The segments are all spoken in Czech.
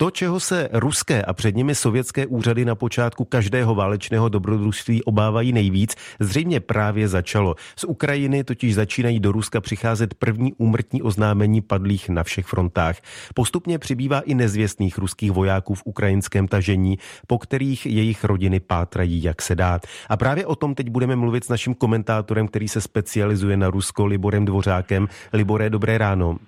To, čeho se ruské a před nimi sovětské úřady na počátku každého válečného dobrodružství obávají nejvíc, zřejmě právě začalo. Z Ukrajiny totiž začínají do Ruska přicházet první úmrtní oznámení padlých na všech frontách. Postupně přibývá i nezvěstných ruských vojáků v ukrajinském tažení, po kterých jejich rodiny pátrají, jak se dá. A právě o tom teď budeme mluvit s naším komentátorem, který se specializuje na Rusko, Liborem Dvořákem. Libore, dobré ráno.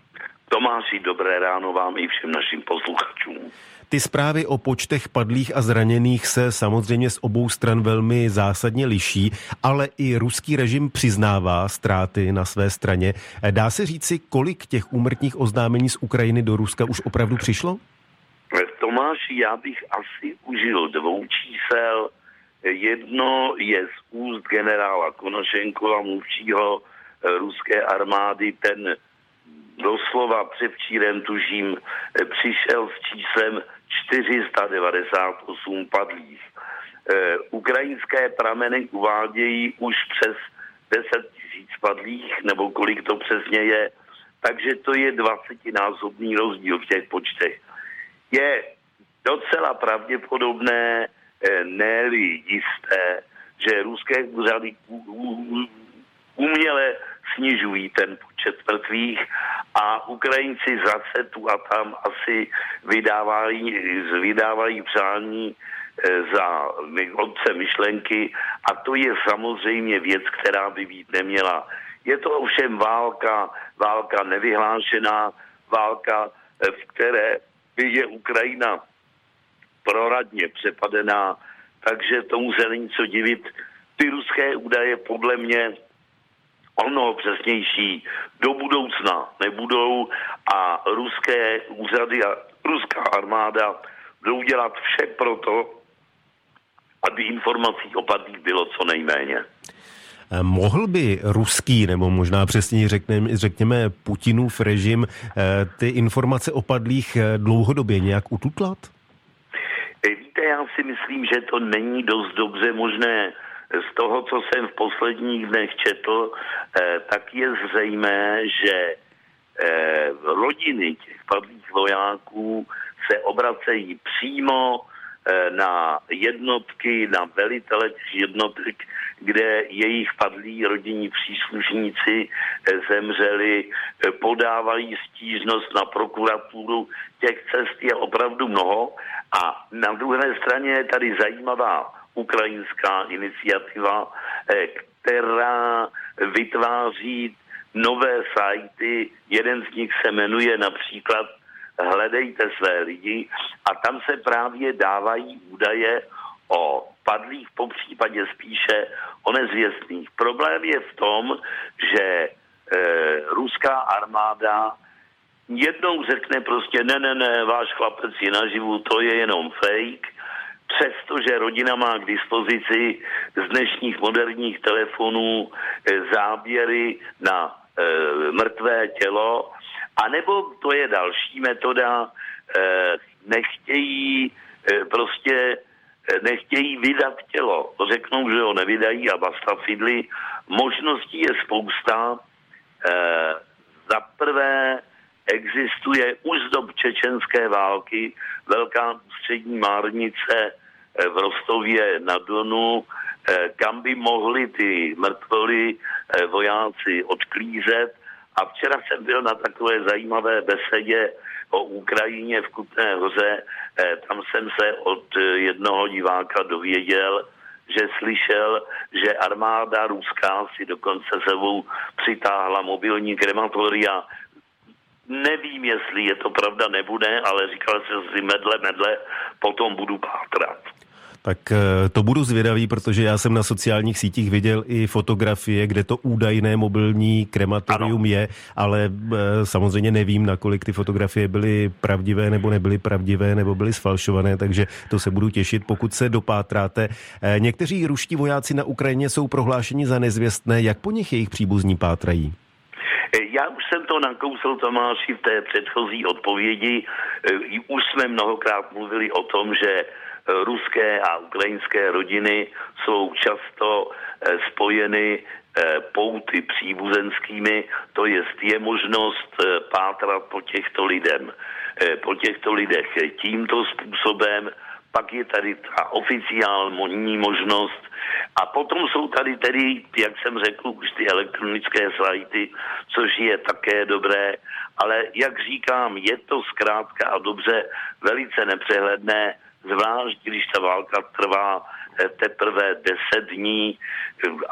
Tomáši, dobré ráno vám i všem našim posluchačům. Ty zprávy o počtech padlých a zraněných se samozřejmě z obou stran velmi zásadně liší, ale i ruský režim přiznává ztráty na své straně. Dá se říci, kolik těch úmrtních oznámení z Ukrajiny do Ruska už opravdu přišlo? Tomáši, já bych asi užil dvou čísel. Jedno je z úst generála Konošenkova, mluvčího ruské armády, ten doslova předčírem tužím přišel s číslem 498 padlých. E, ukrajinské prameny uvádějí už přes 10 tisíc padlých, nebo kolik to přesně je, takže to je 20-násobný rozdíl v těch počtech. Je docela pravděpodobné, e, ne jisté, že ruské úřady uměle snižují ten počet mrtvých a Ukrajinci zase tu a tam asi vydávají, vydávají přání eh, za otce myšlenky a to je samozřejmě věc, která by být neměla. Je to ovšem válka, válka nevyhlášená, válka, eh, v které je Ukrajina proradně přepadená, takže tomu se není co divit. Ty ruské údaje podle mě ono přesnější do budoucna nebudou a ruské úřady a ruská armáda budou dělat vše proto, aby informací o padlých bylo co nejméně. Eh, mohl by ruský, nebo možná přesně řekněme, řekněme Putinův režim, eh, ty informace o padlých eh, dlouhodobě nějak ututlat? Víte, já si myslím, že to není dost dobře možné z toho, co jsem v posledních dnech četl, eh, tak je zřejmé, že eh, rodiny těch padlých vojáků se obracejí přímo eh, na jednotky, na velitele těch jednotek, kde jejich padlí rodinní příslušníci zemřeli, podávají stížnost na prokuraturu. Těch cest je opravdu mnoho a na druhé straně je tady zajímavá ukrajinská iniciativa, eh, která vytváří nové sajty. Jeden z nich se jmenuje například Hledejte své lidi a tam se právě dávají údaje o padlých, po případě spíše o nezvěstných. Problém je v tom, že e, ruská armáda jednou řekne prostě ne, ne, ne, váš chlapec je naživu, to je jenom fake přestože rodina má k dispozici z dnešních moderních telefonů eh, záběry na e, mrtvé tělo, anebo to je další metoda, e, nechtějí e, prostě nechtějí vydat tělo. Řeknou, že ho nevydají a basta fidli. Možností je spousta. E, za prvé existuje už z dob čečenské války velká ústřední márnice v Rostově na Donu, eh, kam by mohli ty mrtvoly eh, vojáci odklízet. A včera jsem byl na takové zajímavé besedě o Ukrajině v Kutné hoře. Tam jsem se od jednoho diváka dověděl, že slyšel, že armáda ruská si dokonce sebou přitáhla mobilní krematoria. Nevím, jestli je to pravda, nebude, ale říkal jsem si medle, medle, potom budu pátrat. Tak eh, to budu zvědavý, protože já jsem na sociálních sítích viděl i fotografie, kde to údajné mobilní krematorium ano. je, ale eh, samozřejmě nevím, nakolik ty fotografie byly pravdivé nebo nebyly pravdivé nebo byly sfalšované, takže to se budu těšit, pokud se dopátráte. Eh, někteří ruští vojáci na Ukrajině jsou prohlášeni za nezvěstné, jak po nich jejich příbuzní pátrají? Já už jsem to nakousl Tomáši v té předchozí odpovědi. Už jsme mnohokrát mluvili o tom, že ruské a ukrajinské rodiny jsou často eh, spojeny eh, pouty příbuzenskými, to jest je možnost eh, pátrat po těchto lidem. po těchto lidech. Tímto způsobem, pak je tady ta oficiální možnost. A potom jsou tady tedy, jak jsem řekl, už ty elektronické slajdy, což je také dobré, ale jak říkám, je to zkrátka a dobře velice nepřehledné, zvlášť když ta válka trvá eh, teprve deset dní,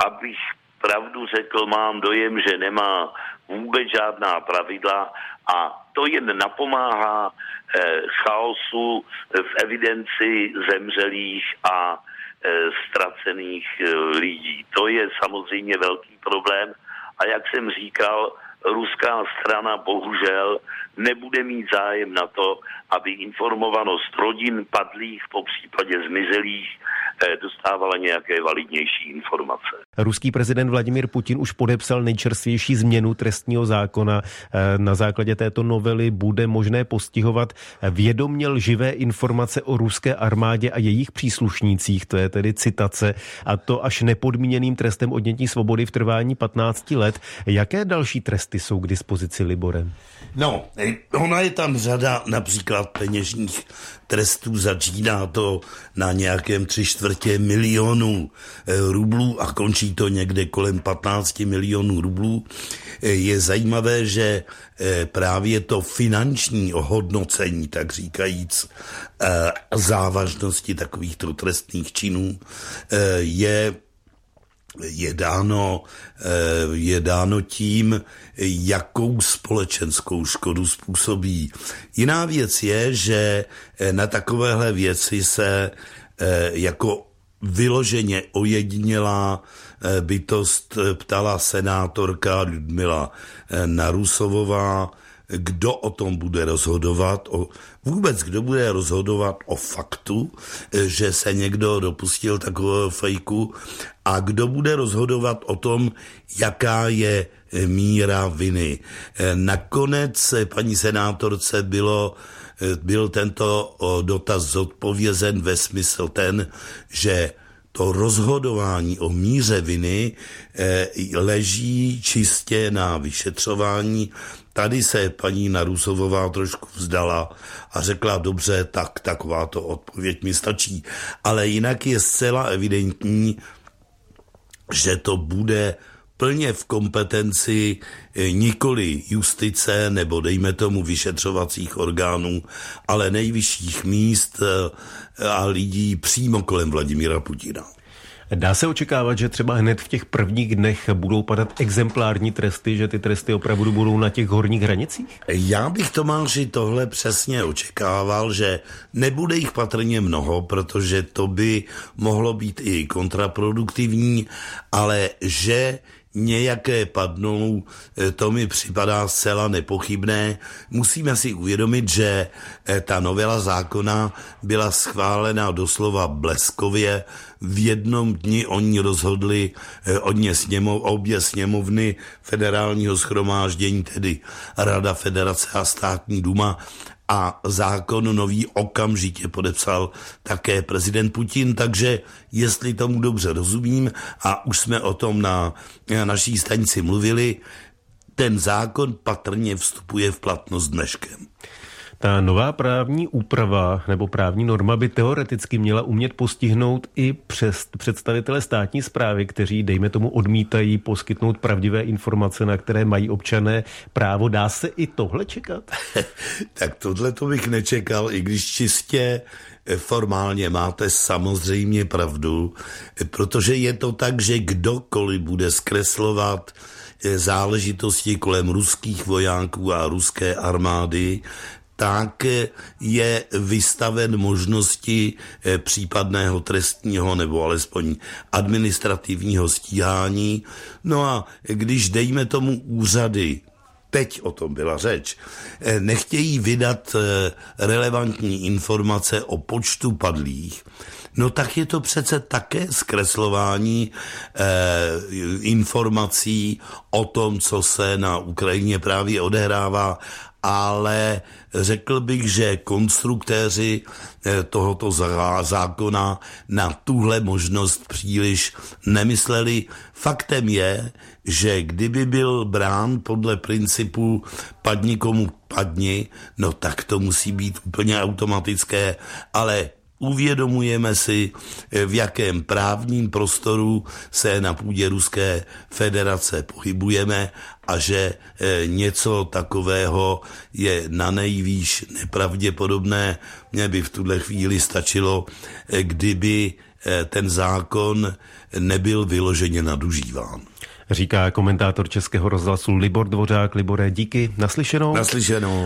abych pravdu řekl, mám dojem, že nemá vůbec žádná pravidla a to jen napomáhá eh, chaosu v evidenci zemřelých a eh, ztracených eh, lidí. To je samozřejmě velký problém a jak jsem říkal, ruská strana bohužel nebude mít zájem na to, aby informovanost rodin padlých, po případě zmizelých, dostávala nějaké validnější informace. Ruský prezident Vladimir Putin už podepsal nejčerstvější změnu trestního zákona. Eh, na základě této novely bude možné postihovat vědomě lživé informace o ruské armádě a jejich příslušnících, to je tedy citace, a to až nepodmíněným trestem odnětí svobody v trvání 15 let. Jaké další tresty jsou k dispozici Liborem? No, ona je tam řada například peněžních trestů, začíná to na nějakém tři čtvrtě milionů eh, rublů a končí to někde kolem 15 milionů rublů. Eh, je zajímavé, že eh, právě to finanční ohodnocení, tak říkajíc, závažnosti takovýchto trestných činů je je dáno, je dáno tím, jakou společenskou škodu způsobí. Jiná věc je, že na takovéhle věci se jako vyloženě ojedinělá bytost ptala senátorka Ludmila Narusovová, kdo o tom bude rozhodovat, o, vůbec kdo bude rozhodovat o faktu, že se někdo dopustil takového fejku a kdo bude rozhodovat o tom, jaká je míra viny. Nakonec paní senátorce bylo byl tento dotaz zodpovězen ve smysl ten, že to rozhodování o míře viny leží čistě na vyšetřování. Tady se paní Narusovová trošku vzdala a řekla, dobře, tak taková to odpověď mi stačí. Ale jinak je zcela evidentní, že to bude plně v kompetenci eh, nikoli justice nebo dejme tomu vyšetřovacích orgánů, ale nejvyšších míst eh, a lidí přímo kolem Vladimíra Putina. Dá se očekávat, že třeba hned v těch prvních dnech budou padat exemplární tresty, že ty tresty opravdu budou na těch horních hranicích? Já bych Tomáši tohle přesně očekával, že nebude jich patrně mnoho, protože to by mohlo být i kontraproduktivní, ale že nějaké padnou, e, to mi připadá zcela nepochybné. Musíme si uvědomit, že e, ta novela zákona byla schválena doslova bleskově. V jednom dni oni rozhodli, e, oni sněmov, obě sněmovny federálního schromáždění, tedy Rada Federace a státní duma, a zákon nový okamžitě podepsal také prezident Putin, takže jestli tomu dobře rozumím, a už jsme o tom na naší stanici mluvili, ten zákon patrně vstupuje v platnost dneškem. Ta nová právní úprava nebo právní norma by teoreticky měla umět postihnout i přes představitele státní zprávy, kteří, dejme tomu, odmítají poskytnout pravdivé informace, na které mají občané právo. Dá se i tohle čekat? tak tohle to bych nečekal, i když čistě eh, formálně máte samozřejmě pravdu, eh, protože je to tak, že kdokoliv bude zkreslovat eh, záležitosti kolem ruských vojáků a ruské armády, tak je vystaven možnosti eh, případného trestního nebo alespoň administrativního stíhání. No a když dejme tomu úřady teď o tom byla řeč, eh, nechtějí vydat eh, relevantní informace o počtu padlých, no tak je to přece také zkreslování eh, informací o tom, co se na Ukrajině právě odehrává ale řekl bych, že konstruktéři eh, tohoto zákona na tuhle možnost příliš nemysleli. Faktem je, že kdyby byl brán podle principu padni komu padni, no tak to musí být úplně automatické, ale Uvědomujeme si, eh, v jakém právním prostoru se na půdě Ruské federace pohybujeme a že eh, něco takového je na nejvýš nepravděpodobné. Mně by v tuhle chvíli stačilo, eh, kdyby ten zákon nebyl vyloženě nadužíván. Říká komentátor Českého rozhlasu Libor Dvořák. Libore, díky. Naslyšenou. Naslyšenou.